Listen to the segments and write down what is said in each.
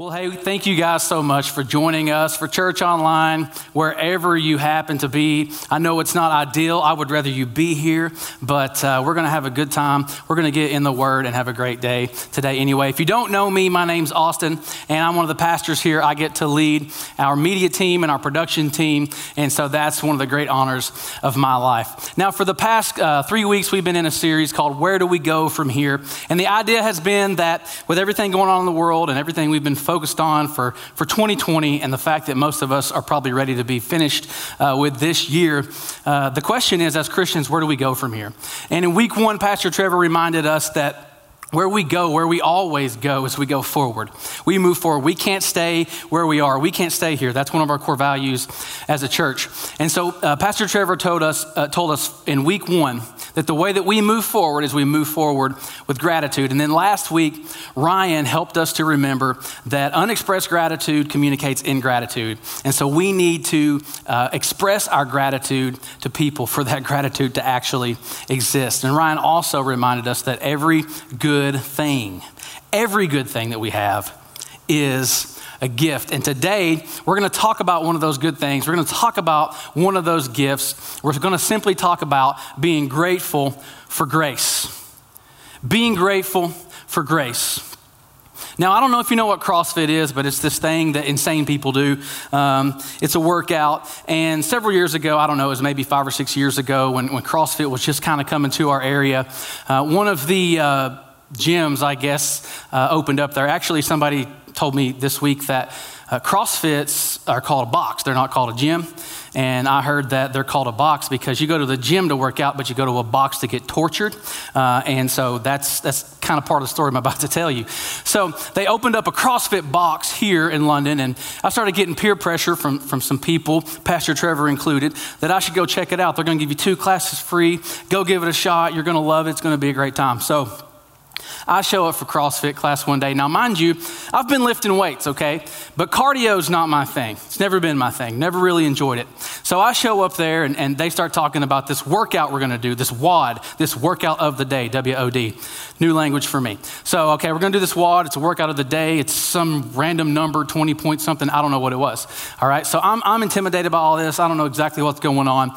Well, hey, thank you guys so much for joining us for Church Online, wherever you happen to be. I know it's not ideal. I would rather you be here, but uh, we're going to have a good time. We're going to get in the Word and have a great day today anyway. If you don't know me, my name's Austin, and I'm one of the pastors here. I get to lead our media team and our production team, and so that's one of the great honors of my life. Now, for the past uh, three weeks, we've been in a series called Where Do We Go From Here? And the idea has been that with everything going on in the world and everything we've been focused on for, for 2020 and the fact that most of us are probably ready to be finished uh, with this year, uh, the question is, as Christians, where do we go from here? And in week one, Pastor Trevor reminded us that where we go, where we always go, is we go forward. We move forward. We can't stay where we are. We can't stay here. That's one of our core values as a church. And so, uh, Pastor Trevor told us, uh, told us in week one that the way that we move forward is we move forward with gratitude. And then last week, Ryan helped us to remember that unexpressed gratitude communicates ingratitude. And so, we need to uh, express our gratitude to people for that gratitude to actually exist. And Ryan also reminded us that every good good thing. Every good thing that we have is a gift. And today, we're going to talk about one of those good things. We're going to talk about one of those gifts. We're going to simply talk about being grateful for grace. Being grateful for grace. Now, I don't know if you know what CrossFit is, but it's this thing that insane people do. Um, it's a workout. And several years ago, I don't know, it was maybe five or six years ago when, when CrossFit was just kind of coming to our area, uh, one of the uh, gyms, I guess, uh, opened up there. Actually, somebody told me this week that uh, CrossFits are called a box, they're not called a gym. And I heard that they're called a box because you go to the gym to work out, but you go to a box to get tortured. Uh, and so that's, that's kind of part of the story I'm about to tell you. So they opened up a CrossFit box here in London, and I started getting peer pressure from, from some people, Pastor Trevor included, that I should go check it out. They're going to give you two classes free. Go give it a shot. You're going to love it. It's going to be a great time. So I show up for CrossFit class one day. Now, mind you, I've been lifting weights, okay? But cardio's not my thing. It's never been my thing. Never really enjoyed it. So I show up there and, and they start talking about this workout we're gonna do, this WOD, this workout of the day, W O D. New language for me. So, okay, we're gonna do this WOD. It's a workout of the day. It's some random number, 20 point something. I don't know what it was. All right, so I'm, I'm intimidated by all this. I don't know exactly what's going on.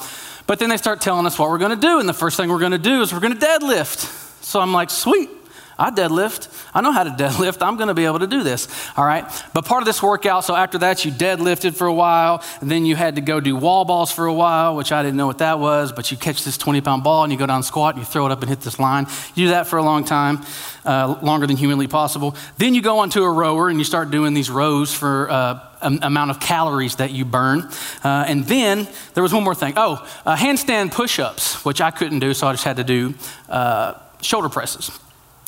But then they start telling us what we're gonna do. And the first thing we're gonna do is we're gonna deadlift. So I'm like, sweet. I deadlift. I know how to deadlift. I'm going to be able to do this. All right. But part of this workout, so after that, you deadlifted for a while, and then you had to go do wall balls for a while, which I didn't know what that was. But you catch this 20 pound ball and you go down squat and you throw it up and hit this line. You do that for a long time, uh, longer than humanly possible. Then you go onto a rower and you start doing these rows for. Uh, amount of calories that you burn. Uh, and then there was one more thing. Oh, uh, handstand push ups, which I couldn't do, so I just had to do uh, shoulder presses.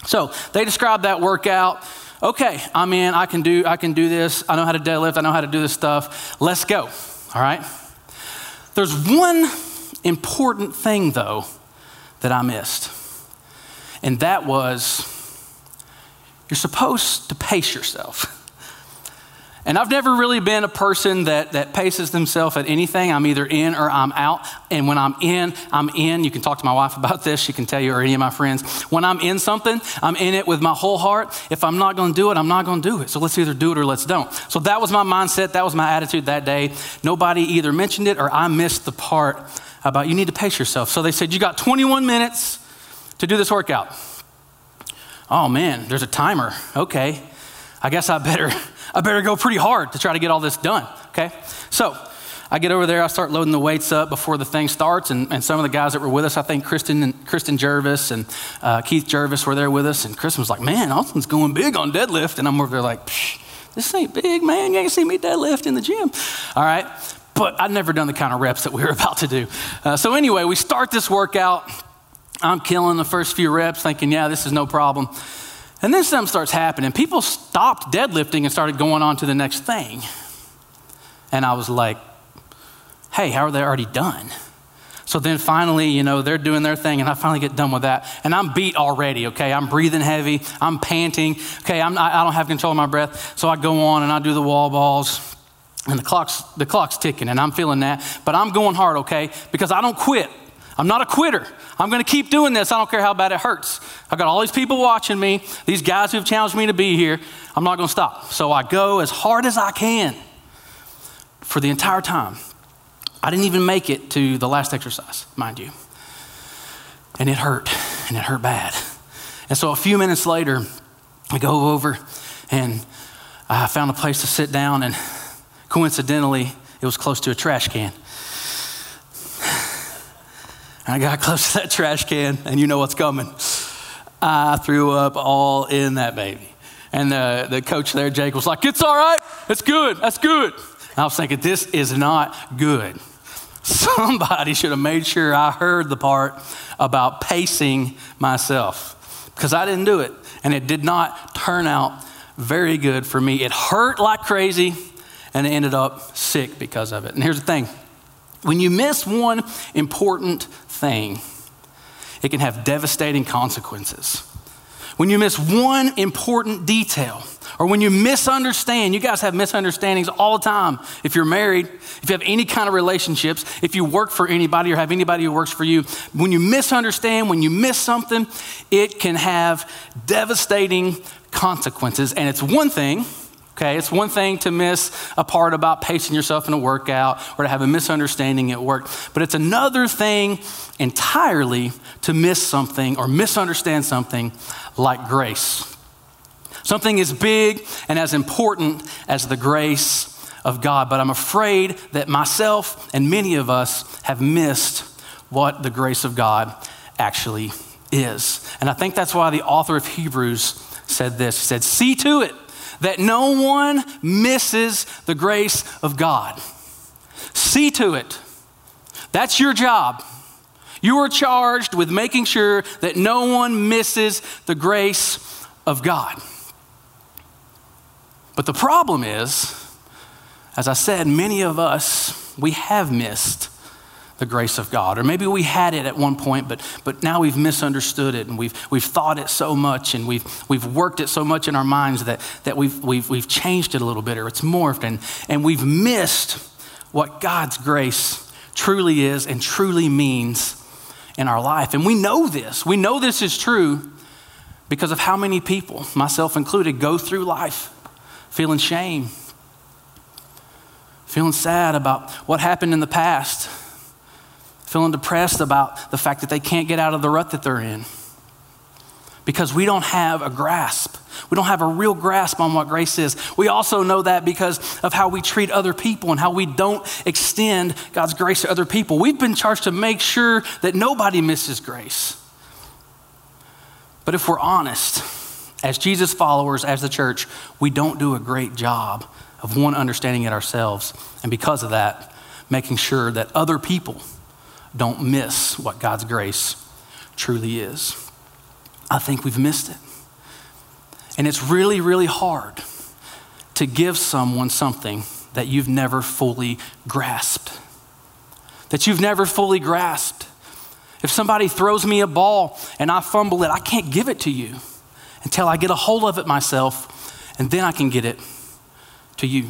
So they describe that workout. Okay, I'm in. I can do. I can do this. I know how to deadlift. I know how to do this stuff. Let's go. All right. There's one important thing though that I missed, and that was you're supposed to pace yourself. And I've never really been a person that, that paces themselves at anything. I'm either in or I'm out. And when I'm in, I'm in. You can talk to my wife about this. She can tell you, or any of my friends. When I'm in something, I'm in it with my whole heart. If I'm not going to do it, I'm not going to do it. So let's either do it or let's don't. So that was my mindset. That was my attitude that day. Nobody either mentioned it or I missed the part about you need to pace yourself. So they said, You got 21 minutes to do this workout. Oh man, there's a timer. Okay. I guess I better I better go pretty hard to try to get all this done. Okay? So I get over there, I start loading the weights up before the thing starts, and, and some of the guys that were with us, I think Kristen and Kristen Jervis and uh, Keith Jervis were there with us, and Kristen was like, "Man, Austin's going big on deadlift," and I'm over there like, "This ain't big, man. You ain't see me deadlift in the gym." All right, but I'd never done the kind of reps that we were about to do. Uh, so anyway, we start this workout. I'm killing the first few reps, thinking, "Yeah, this is no problem." And then something starts happening. People stopped deadlifting and started going on to the next thing. And I was like, hey, how are they already done? So then finally, you know, they're doing their thing, and I finally get done with that. And I'm beat already, okay? I'm breathing heavy, I'm panting, okay? I'm, I don't have control of my breath. So I go on and I do the wall balls, and the clock's, the clock's ticking, and I'm feeling that. But I'm going hard, okay? Because I don't quit. I'm not a quitter. I'm going to keep doing this. I don't care how bad it hurts. I've got all these people watching me, these guys who have challenged me to be here. I'm not going to stop. So I go as hard as I can for the entire time. I didn't even make it to the last exercise, mind you. And it hurt, and it hurt bad. And so a few minutes later, I go over and I found a place to sit down, and coincidentally, it was close to a trash can. I got close to that trash can, and you know what's coming. I threw up all in that baby. And the, the coach there, Jake, was like, It's all right. It's good. That's good. And I was thinking, This is not good. Somebody should have made sure I heard the part about pacing myself because I didn't do it. And it did not turn out very good for me. It hurt like crazy, and I ended up sick because of it. And here's the thing when you miss one important thing, it can have devastating consequences. When you miss one important detail, or when you misunderstand, you guys have misunderstandings all the time. If you're married, if you have any kind of relationships, if you work for anybody or have anybody who works for you, when you misunderstand, when you miss something, it can have devastating consequences. And it's one thing Okay, it's one thing to miss a part about pacing yourself in a workout or to have a misunderstanding at work, but it's another thing entirely to miss something or misunderstand something like grace. Something as big and as important as the grace of God, but I'm afraid that myself and many of us have missed what the grace of God actually is. And I think that's why the author of Hebrews said this. He said, See to it that no one misses the grace of God. See to it. That's your job. You are charged with making sure that no one misses the grace of God. But the problem is, as I said, many of us, we have missed the grace of God. Or maybe we had it at one point, but, but now we've misunderstood it and we've, we've thought it so much and we've, we've worked it so much in our minds that, that we've, we've, we've changed it a little bit or it's morphed and, and we've missed what God's grace truly is and truly means in our life. And we know this. We know this is true because of how many people, myself included, go through life feeling shame, feeling sad about what happened in the past feeling depressed about the fact that they can't get out of the rut that they're in. Because we don't have a grasp. We don't have a real grasp on what grace is. We also know that because of how we treat other people and how we don't extend God's grace to other people. We've been charged to make sure that nobody misses grace. But if we're honest, as Jesus followers, as the church, we don't do a great job of one, understanding it ourselves, and because of that, making sure that other people don't miss what God's grace truly is. I think we've missed it. And it's really, really hard to give someone something that you've never fully grasped. That you've never fully grasped. If somebody throws me a ball and I fumble it, I can't give it to you until I get a hold of it myself, and then I can get it to you.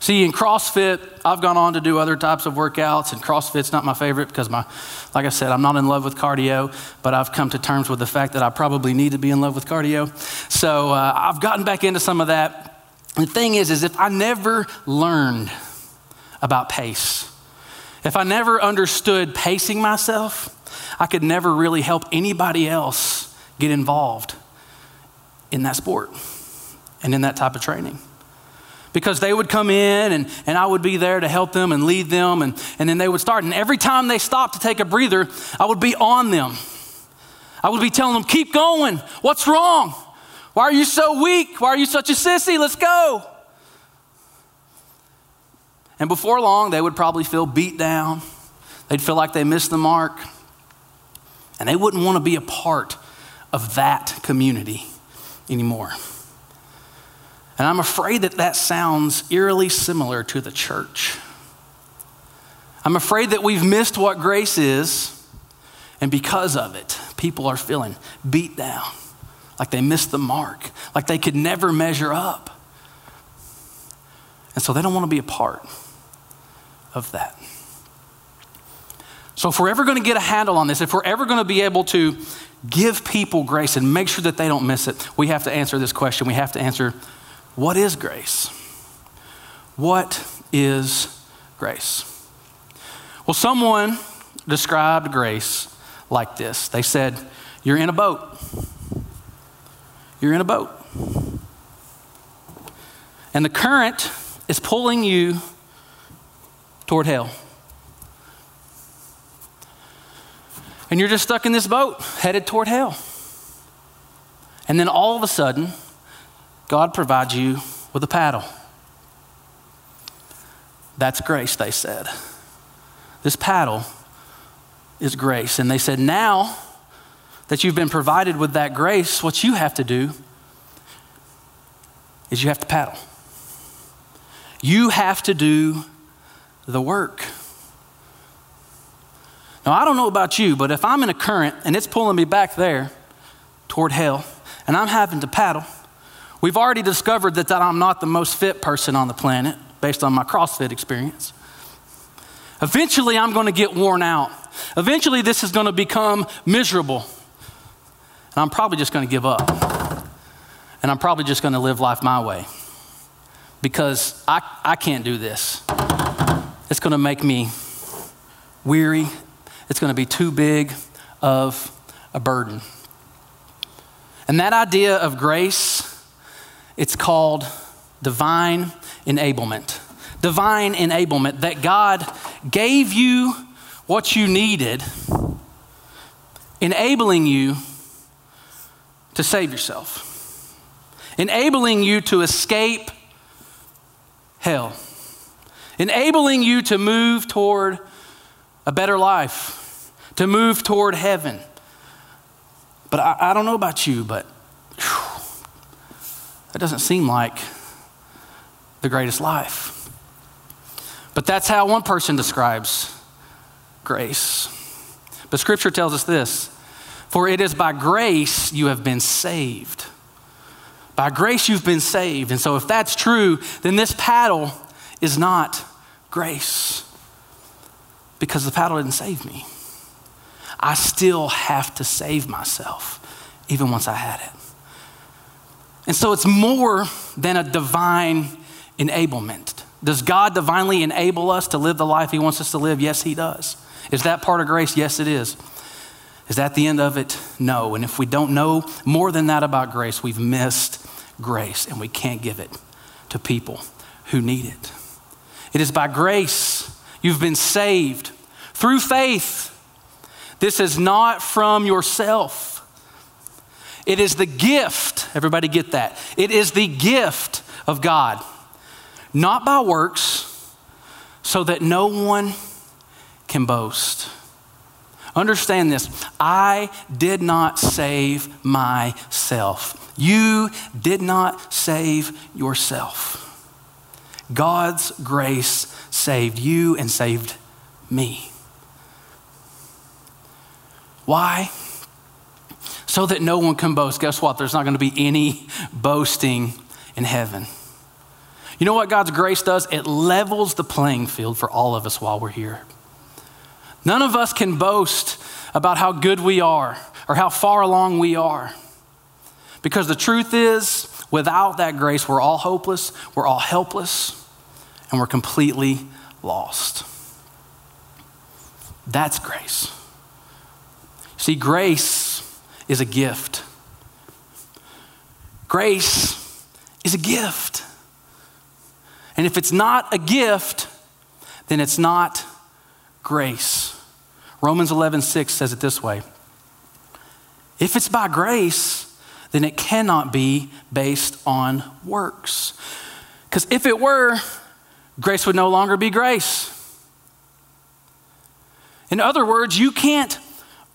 See, in CrossFit, I've gone on to do other types of workouts, and CrossFit's not my favorite because, my, like I said, I'm not in love with cardio, but I've come to terms with the fact that I probably need to be in love with cardio. So uh, I've gotten back into some of that. The thing is, is if I never learned about pace, if I never understood pacing myself, I could never really help anybody else get involved in that sport and in that type of training because they would come in and, and I would be there to help them and lead them, and, and then they would start. And every time they stopped to take a breather, I would be on them. I would be telling them, Keep going. What's wrong? Why are you so weak? Why are you such a sissy? Let's go. And before long, they would probably feel beat down. They'd feel like they missed the mark. And they wouldn't want to be a part of that community anymore. And I'm afraid that that sounds eerily similar to the church. I'm afraid that we've missed what grace is, and because of it, people are feeling beat down, like they missed the mark, like they could never measure up. And so they don't want to be a part of that. So, if we're ever going to get a handle on this, if we're ever going to be able to give people grace and make sure that they don't miss it, we have to answer this question. We have to answer what is grace? What is grace? Well, someone described grace like this they said, You're in a boat. You're in a boat. And the current is pulling you toward hell. And you're just stuck in this boat headed toward hell. And then all of a sudden, God provides you with a paddle. That's grace, they said. This paddle is grace. And they said, now that you've been provided with that grace, what you have to do is you have to paddle. You have to do the work. Now, I don't know about you, but if I'm in a current and it's pulling me back there toward hell and I'm having to paddle, we've already discovered that, that I'm not the most fit person on the planet based on my CrossFit experience. Eventually, I'm going to get worn out. Eventually, this is going to become miserable. And I'm probably just going to give up. And I'm probably just going to live life my way because I, I can't do this. It's going to make me weary it's going to be too big of a burden. And that idea of grace, it's called divine enablement. Divine enablement, that God gave you what you needed, enabling you to save yourself, enabling you to escape hell, enabling you to move toward a better life to move toward heaven. But I, I don't know about you, but whew, that doesn't seem like the greatest life. But that's how one person describes grace. But scripture tells us this For it is by grace you have been saved. By grace you've been saved. And so if that's true, then this paddle is not grace because the paddle didn't save me. I still have to save myself, even once I had it. And so it's more than a divine enablement. Does God divinely enable us to live the life He wants us to live? Yes, He does. Is that part of grace? Yes, it is. Is that the end of it? No. And if we don't know more than that about grace, we've missed grace and we can't give it to people who need it. It is by grace you've been saved through faith. This is not from yourself. It is the gift, everybody get that? It is the gift of God, not by works, so that no one can boast. Understand this I did not save myself. You did not save yourself. God's grace saved you and saved me. Why? So that no one can boast. Guess what? There's not going to be any boasting in heaven. You know what God's grace does? It levels the playing field for all of us while we're here. None of us can boast about how good we are or how far along we are. Because the truth is, without that grace, we're all hopeless, we're all helpless, and we're completely lost. That's grace. See, grace is a gift. Grace is a gift. And if it's not a gift, then it's not grace. Romans 11, 6 says it this way If it's by grace, then it cannot be based on works. Because if it were, grace would no longer be grace. In other words, you can't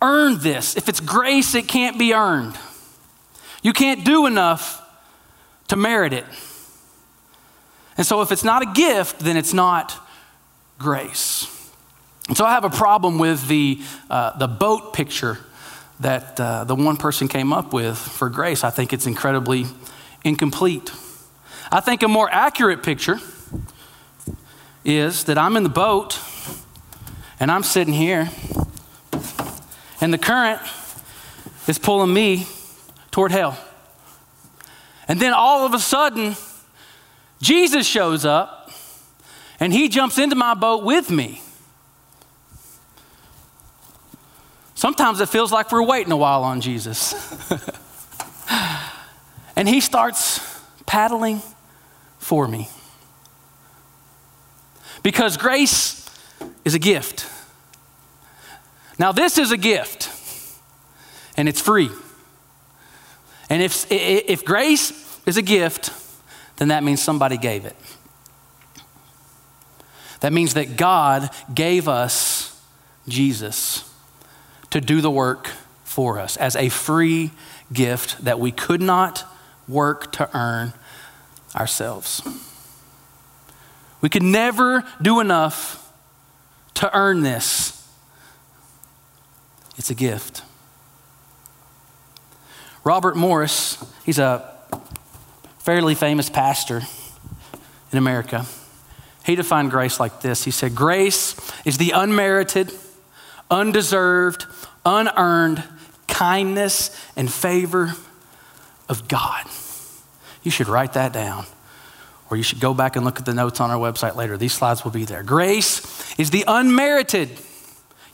earn this. If it's grace, it can't be earned. You can't do enough to merit it. And so, if it's not a gift, then it's not grace. And so, I have a problem with the, uh, the boat picture that uh, the one person came up with for grace. I think it's incredibly incomplete. I think a more accurate picture is that I'm in the boat And I'm sitting here, and the current is pulling me toward hell. And then all of a sudden, Jesus shows up and he jumps into my boat with me. Sometimes it feels like we're waiting a while on Jesus. and he starts paddling for me. Because grace is a gift. Now, this is a gift, and it's free. And if, if grace is a gift, then that means somebody gave it. That means that God gave us Jesus to do the work for us as a free gift that we could not work to earn ourselves. We could never do enough to earn this. It's a gift. Robert Morris, he's a fairly famous pastor in America. He defined grace like this He said, Grace is the unmerited, undeserved, unearned kindness and favor of God. You should write that down, or you should go back and look at the notes on our website later. These slides will be there. Grace is the unmerited.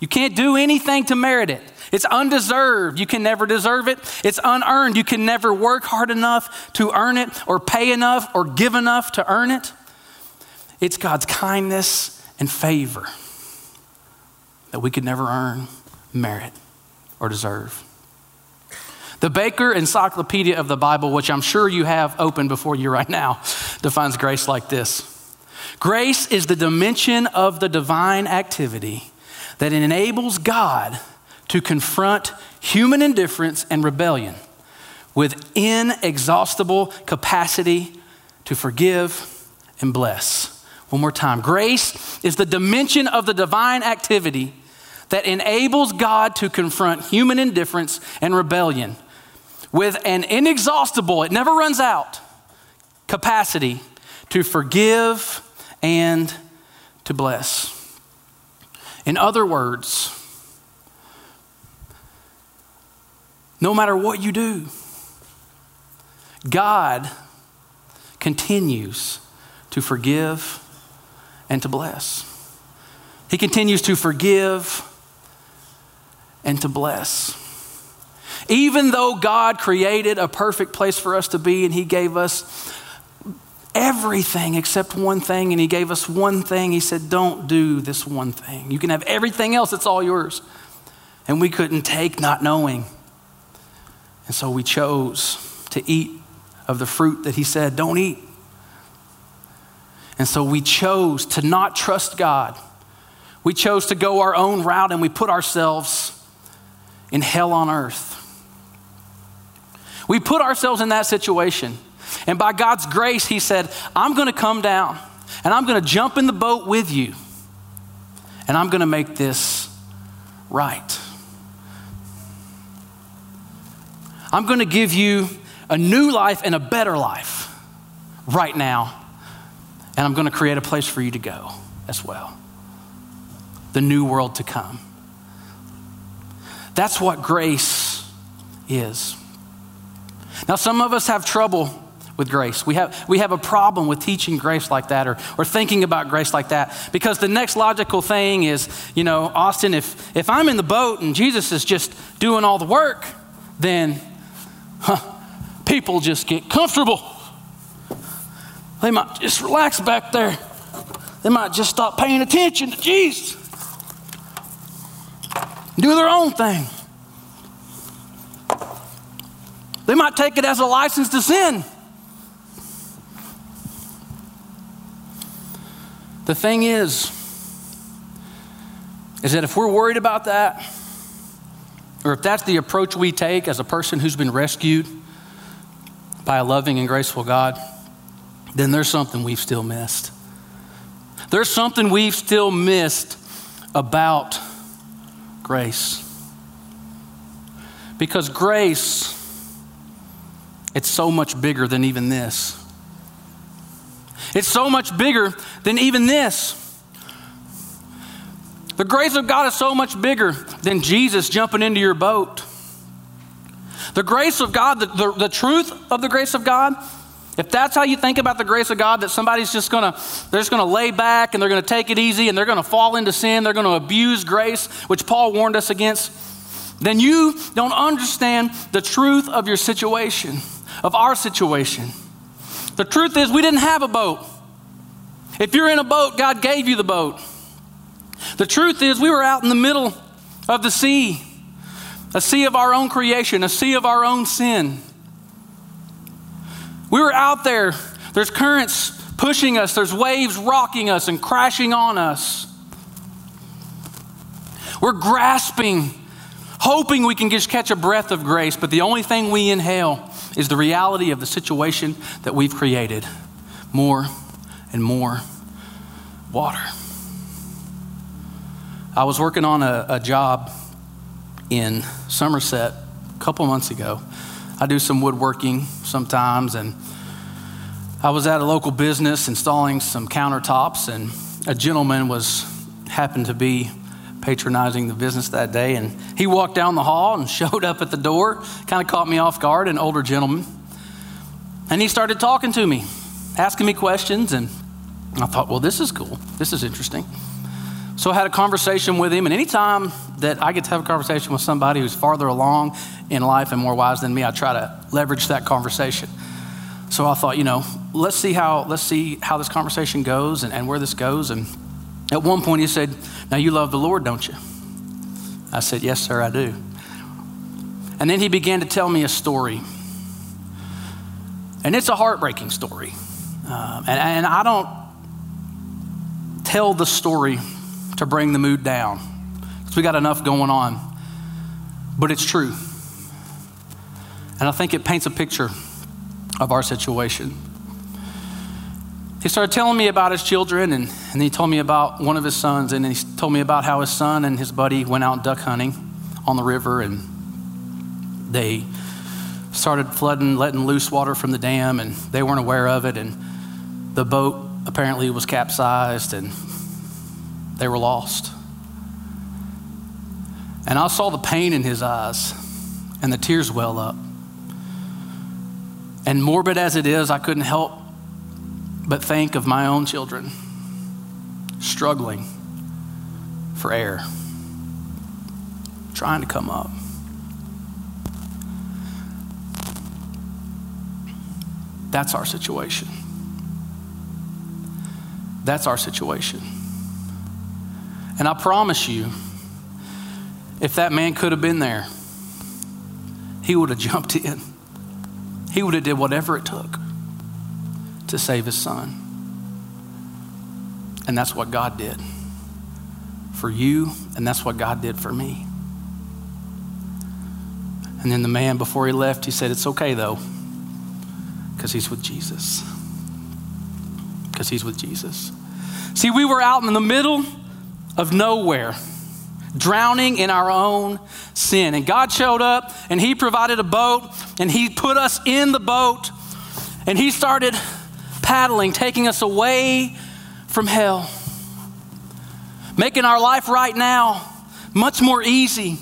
You can't do anything to merit it. It's undeserved. You can never deserve it. It's unearned. You can never work hard enough to earn it or pay enough or give enough to earn it. It's God's kindness and favor that we could never earn, merit, or deserve. The Baker Encyclopedia of the Bible, which I'm sure you have open before you right now, defines grace like this Grace is the dimension of the divine activity that enables God to confront human indifference and rebellion with inexhaustible capacity to forgive and bless. One more time. Grace is the dimension of the divine activity that enables God to confront human indifference and rebellion with an inexhaustible, it never runs out, capacity to forgive and to bless. In other words, no matter what you do. God continues to forgive and to bless. He continues to forgive and to bless. Even though God created a perfect place for us to be and He gave us everything except one thing, and He gave us one thing, He said, Don't do this one thing. You can have everything else, it's all yours. And we couldn't take not knowing. And so we chose to eat of the fruit that he said, don't eat. And so we chose to not trust God. We chose to go our own route and we put ourselves in hell on earth. We put ourselves in that situation. And by God's grace, He said, I'm going to come down and I'm going to jump in the boat with you and I'm going to make this right. I'm going to give you a new life and a better life right now. And I'm going to create a place for you to go as well. The new world to come. That's what grace is. Now, some of us have trouble with grace. We have, we have a problem with teaching grace like that or, or thinking about grace like that because the next logical thing is, you know, Austin, if, if I'm in the boat and Jesus is just doing all the work, then huh, people just get comfortable. They might just relax back there. They might just stop paying attention to Jesus. Do their own thing. They might take it as a license to sin. The thing is, is that if we're worried about that, or if that's the approach we take as a person who's been rescued by a loving and graceful God, then there's something we've still missed. There's something we've still missed about grace. Because grace, it's so much bigger than even this. It's so much bigger than even this. The grace of God is so much bigger than Jesus jumping into your boat. The grace of God, the, the, the truth of the grace of God, if that's how you think about the grace of God, that somebody's just gonna, they're just gonna lay back and they're gonna take it easy and they're gonna fall into sin, they're gonna abuse grace, which Paul warned us against, then you don't understand the truth of your situation, of our situation. The truth is, we didn't have a boat. If you're in a boat, God gave you the boat. The truth is, we were out in the middle of the sea, a sea of our own creation, a sea of our own sin. We were out there, there's currents pushing us, there's waves rocking us and crashing on us. We're grasping, hoping we can just catch a breath of grace, but the only thing we inhale is the reality of the situation that we've created more and more water. I was working on a, a job in Somerset a couple months ago. I do some woodworking sometimes, and I was at a local business installing some countertops, and a gentleman was happened to be patronizing the business that day, and he walked down the hall and showed up at the door. Kind of caught me off guard, an older gentleman, and he started talking to me, asking me questions, and I thought, well, this is cool. This is interesting. So I had a conversation with him, and anytime that I get to have a conversation with somebody who's farther along in life and more wise than me, I try to leverage that conversation. So I thought, you know, let's see how let's see how this conversation goes and, and where this goes. And at one point he said, Now you love the Lord, don't you? I said, Yes, sir, I do. And then he began to tell me a story. And it's a heartbreaking story. Um, and, and I don't tell the story to bring the mood down. Because we got enough going on. But it's true. And I think it paints a picture of our situation. He started telling me about his children, and, and he told me about one of his sons, and he told me about how his son and his buddy went out duck hunting on the river, and they started flooding, letting loose water from the dam, and they weren't aware of it, and the boat apparently was capsized, and they were lost. And I saw the pain in his eyes and the tears well up. And morbid as it is, I couldn't help but think of my own children struggling for air, trying to come up. That's our situation. That's our situation. And I promise you, if that man could have been there, he would have jumped in. He would have did whatever it took to save his son. And that's what God did for you, and that's what God did for me. And then the man, before he left, he said, It's okay though, because he's with Jesus. Because he's with Jesus. See, we were out in the middle of nowhere, drowning in our own sin. And God showed up and He provided a boat and He put us in the boat and He started paddling, taking us away from hell, making our life right now much more easy.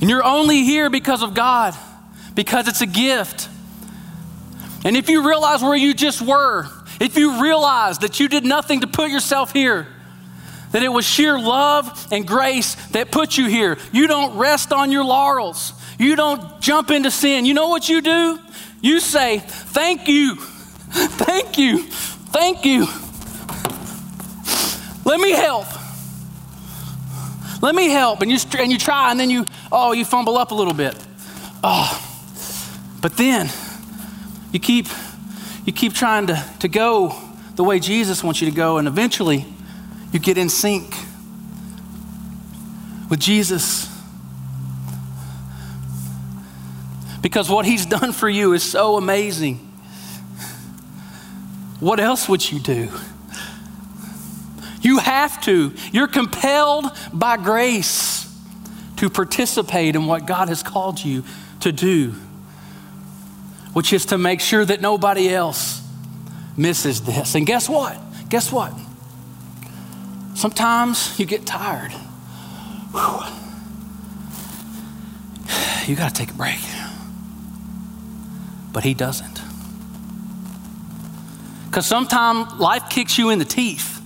And you're only here because of God, because it's a gift. And if you realize where you just were, if you realize that you did nothing to put yourself here, that it was sheer love and grace that put you here, you don't rest on your laurels. You don't jump into sin. You know what you do? You say, Thank you, thank you, thank you. Let me help. Let me help. And you, and you try, and then you, oh, you fumble up a little bit. Oh. But then you keep you keep trying to, to go the way Jesus wants you to go, and eventually you get in sync with Jesus. Because what he's done for you is so amazing. What else would you do? You have to. You're compelled by grace to participate in what God has called you to do which is to make sure that nobody else misses this. And guess what? Guess what? Sometimes you get tired. Whew. You got to take a break. But He doesn't. Because sometimes life kicks you in the teeth.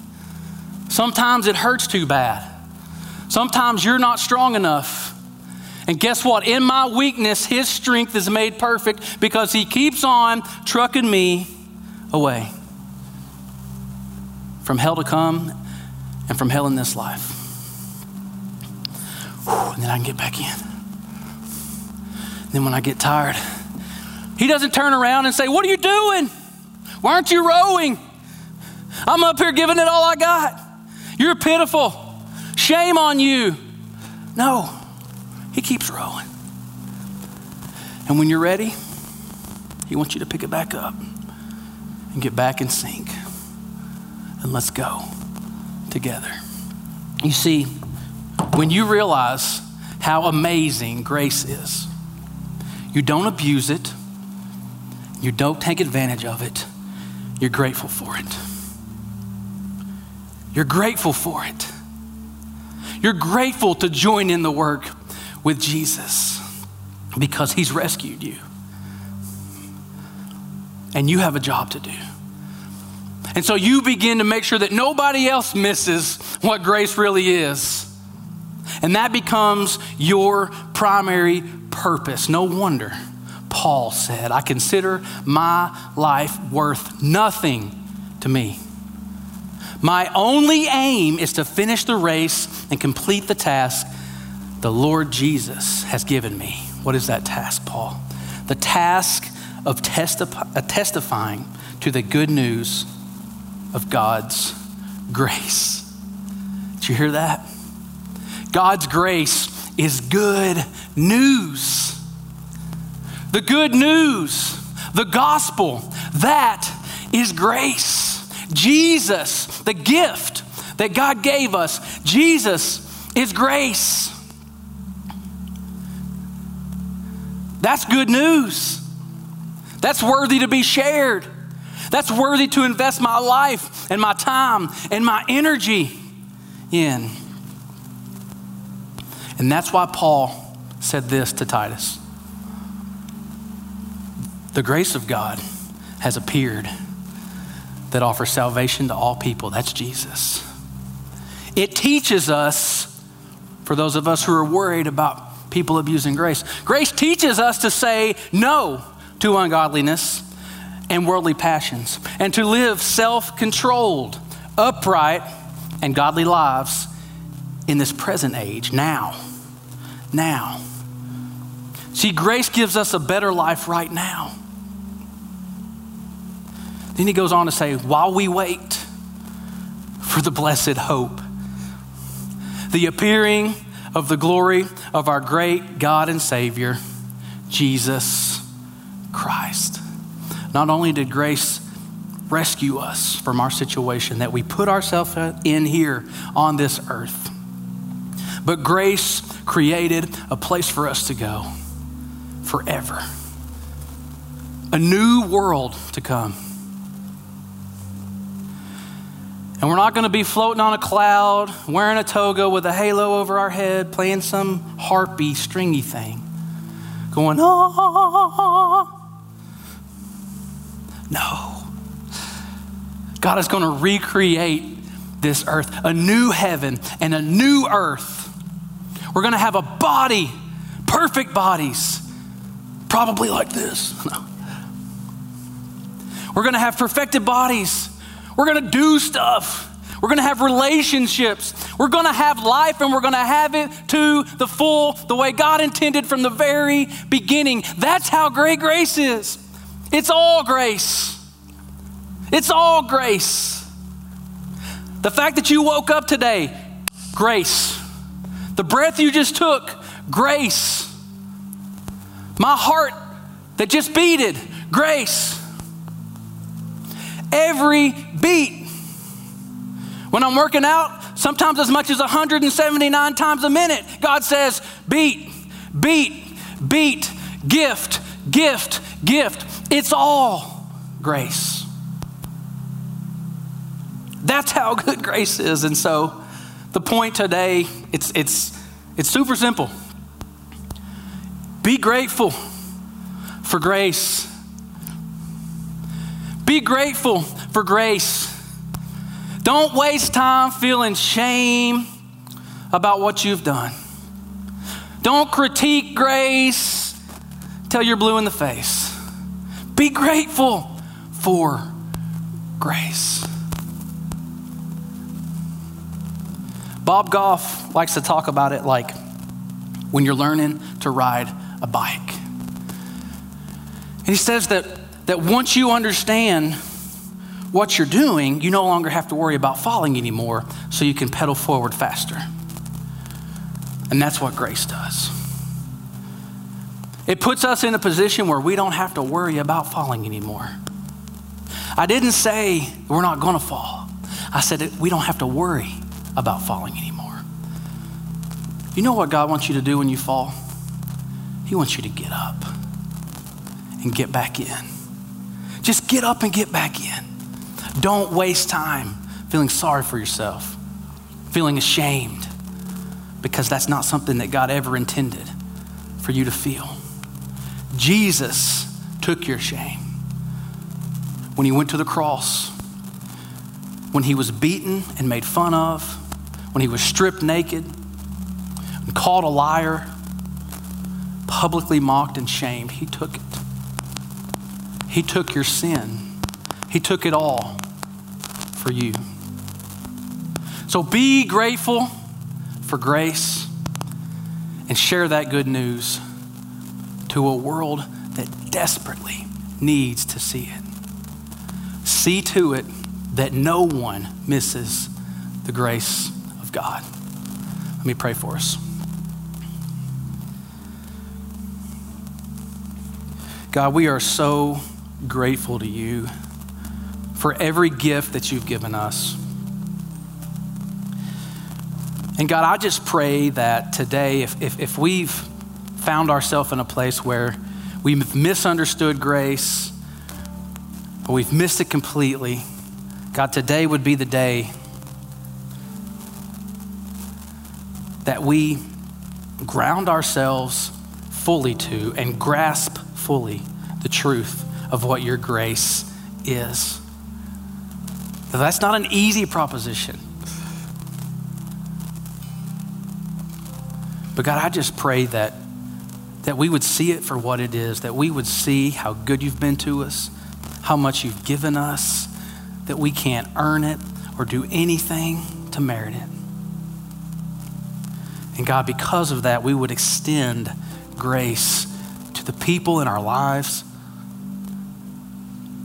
Sometimes it hurts too bad. Sometimes you're not strong enough. And guess what? In my weakness, His strength is made perfect because He keeps on trucking me away from hell to come and from hell in this life. Whew, and then I can get back in. And then when I get tired, He doesn't turn around and say, What are you doing? Why aren't you rowing? I'm up here giving it all I got. You're pitiful. Shame on you. No, he keeps rowing. And when you're ready, he wants you to pick it back up and get back in sync. And let's go together. You see, when you realize how amazing grace is, you don't abuse it, you don't take advantage of it you're grateful for it. You're grateful for it. You're grateful to join in the work with Jesus because he's rescued you. And you have a job to do. And so you begin to make sure that nobody else misses what grace really is. And that becomes your primary purpose. No wonder Paul said, I consider my life worth nothing to me. My only aim is to finish the race and complete the task the Lord Jesus has given me. What is that task, Paul? The task of testif- uh, testifying to the good news of God's grace. Did you hear that? God's grace is good news. The good news, the gospel, that is grace. Jesus, the gift that God gave us, Jesus is grace. That's good news. That's worthy to be shared. That's worthy to invest my life and my time and my energy in. And that's why Paul said this to Titus the grace of God has appeared that offers salvation to all people. That's Jesus. It teaches us, for those of us who are worried about people abusing grace, grace teaches us to say no to ungodliness and worldly passions and to live self controlled, upright, and godly lives in this present age, now. Now. See, grace gives us a better life right now. Then he goes on to say, while we wait for the blessed hope, the appearing of the glory of our great God and Savior, Jesus Christ. Not only did grace rescue us from our situation that we put ourselves in here on this earth, but grace created a place for us to go forever, a new world to come. And we're not going to be floating on a cloud, wearing a toga with a halo over our head, playing some harpy, stringy thing, going, ah. No. God is going to recreate this earth, a new heaven and a new earth. We're going to have a body, perfect bodies, probably like this. No. We're going to have perfected bodies we're going to do stuff. We're going to have relationships. We're going to have life and we're going to have it to the full, the way God intended from the very beginning. That's how great grace is. It's all grace. It's all grace. The fact that you woke up today, grace. The breath you just took, grace. My heart that just beated, grace every beat. When I'm working out, sometimes as much as 179 times a minute, God says, beat, beat, beat, gift, gift, gift. It's all grace. That's how good grace is. And so The point today, it's, it's, it's super simple. Be grateful for grace. Be grateful for grace. Don't waste time feeling shame about what you've done. Don't critique grace till you're blue in the face. Be grateful for grace. Bob Goff likes to talk about it like when you're learning to ride a bike. And he says that, that once you understand what you're doing, you no longer have to worry about falling anymore, so you can pedal forward faster. And that's what grace does. It puts us in a position where we don't have to worry about falling anymore. I didn't say we're not going to fall. I said we don't have to worry about falling anymore. You know what God wants you to do when you fall? He wants you to get up and get back in. Just get up and get back in. Don't waste time feeling sorry for yourself, feeling ashamed, because that's not something that God ever intended for you to feel. Jesus took your shame when he went to the cross, when he was beaten and made fun of, when he was stripped naked and called a liar, publicly mocked and shamed, he took it. He took your sin. He took it all for you. So be grateful for grace and share that good news to a world that desperately needs to see it. See to it that no one misses the grace of God. Let me pray for us. God, we are so grateful to you for every gift that you've given us. And God, I just pray that today, if, if, if we've found ourselves in a place where we've misunderstood grace, or we've missed it completely, God, today would be the day that we ground ourselves fully to and grasp fully the truth of what your grace is. That's not an easy proposition. But God, I just pray that, that we would see it for what it is, that we would see how good you've been to us, how much you've given us, that we can't earn it or do anything to merit it. And God, because of that, we would extend grace to the people in our lives,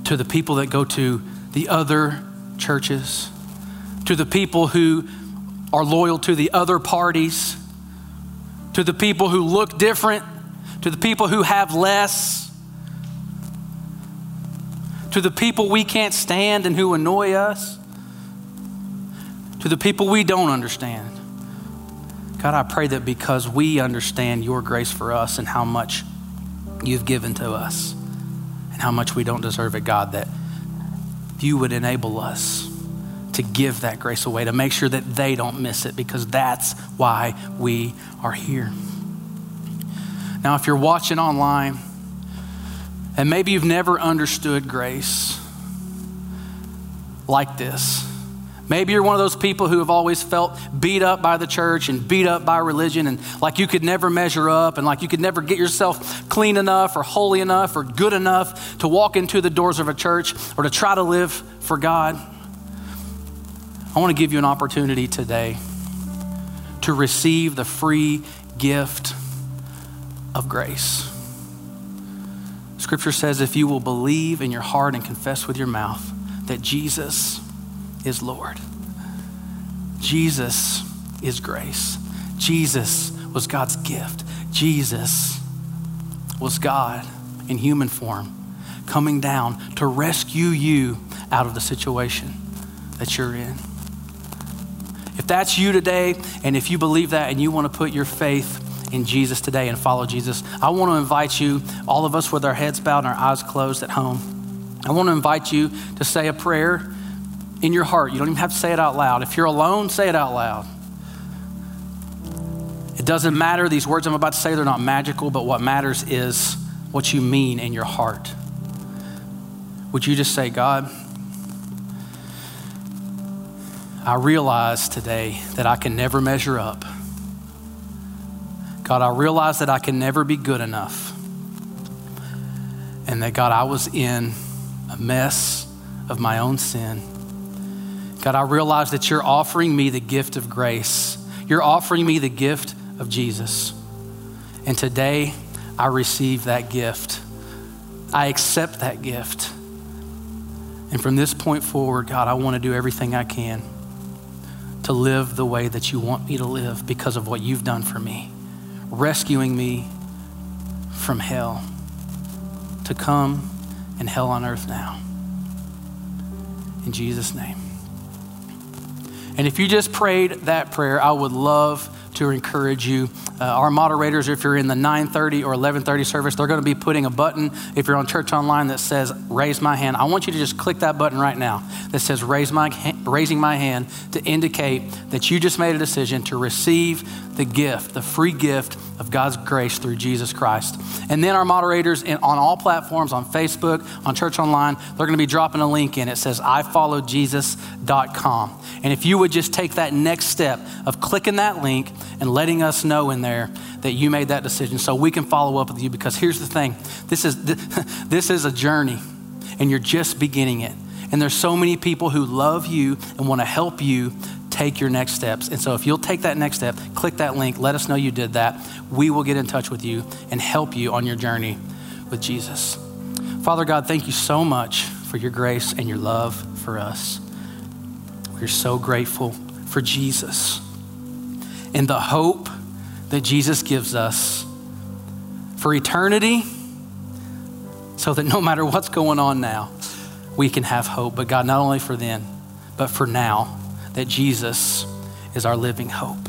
to the people that go to the other churches, to the people who are loyal to the other parties, to the people who look different, to the people who have less, to the people we can't stand and who annoy us, to the people we don't understand. God, I pray that because we understand your grace for us and how much you've given to us and how much we don't deserve it, God, that you would enable us to give that grace away, to make sure that they don't miss it, because that's why we are here. Now, if you're watching online and maybe you've never understood grace like this, Maybe you're one of those people who have always felt beat up by the church and beat up by religion and like you could never measure up and like you could never get yourself clean enough or holy enough or good enough to walk into the doors of a church or to try to live for God. I want to give you an opportunity today to receive the free gift of grace. Scripture says if you will believe in your heart and confess with your mouth that Jesus is Lord. Jesus is grace. Jesus was God's gift. Jesus was God in human form coming down to rescue you out of the situation that you're in. If that's you today, and if you believe that and you want to put your faith in Jesus today and follow Jesus, I want to invite you, all of us with our heads bowed and our eyes closed at home, I want to invite you to say a prayer in your heart. You don't even have to say it out loud. If you're alone, say it out loud. It doesn't matter, these words I'm about to say, they're not magical, but what matters is what you mean in your heart. Would you just say, God, I realize today that I can never measure up. God, I realize that I can never be good enough. And that, God, I was in a mess of my own sin. God, I realize that you're offering me the gift of grace. You're offering me the gift of Jesus. And today, I receive that gift. I accept that gift. And from this point forward, God, I want to do everything I can to live the way that you want me to live because of what you've done for me, rescuing me from hell to come and hell on earth now. In Jesus' name. And if you just prayed that prayer, I would love to encourage you. Uh, our moderators, if you're in the 9:30 or 11:30 service, they're going to be putting a button. If you're on Church Online that says "Raise My Hand," I want you to just click that button right now that says "Raise my raising my hand" to indicate that you just made a decision to receive the gift, the free gift of God's grace through Jesus Christ. And then our moderators in, on all platforms, on Facebook, on Church Online, they're going to be dropping a link in. It says ifollowjesus.com. And if you would just take that next step of clicking that link and letting us know in there that you made that decision so we can follow up with you because here's the thing this is, this is a journey and you're just beginning it. And there's so many people who love you and want to help you take your next steps. And so if you'll take that next step, click that link, let us know you did that. We will get in touch with you and help you on your journey with Jesus. Father God, thank you so much for your grace and your love for us. We're so grateful for Jesus and the hope that Jesus gives us for eternity so that no matter what's going on now, we can have hope. But God, not only for then, but for now, that Jesus is our living hope.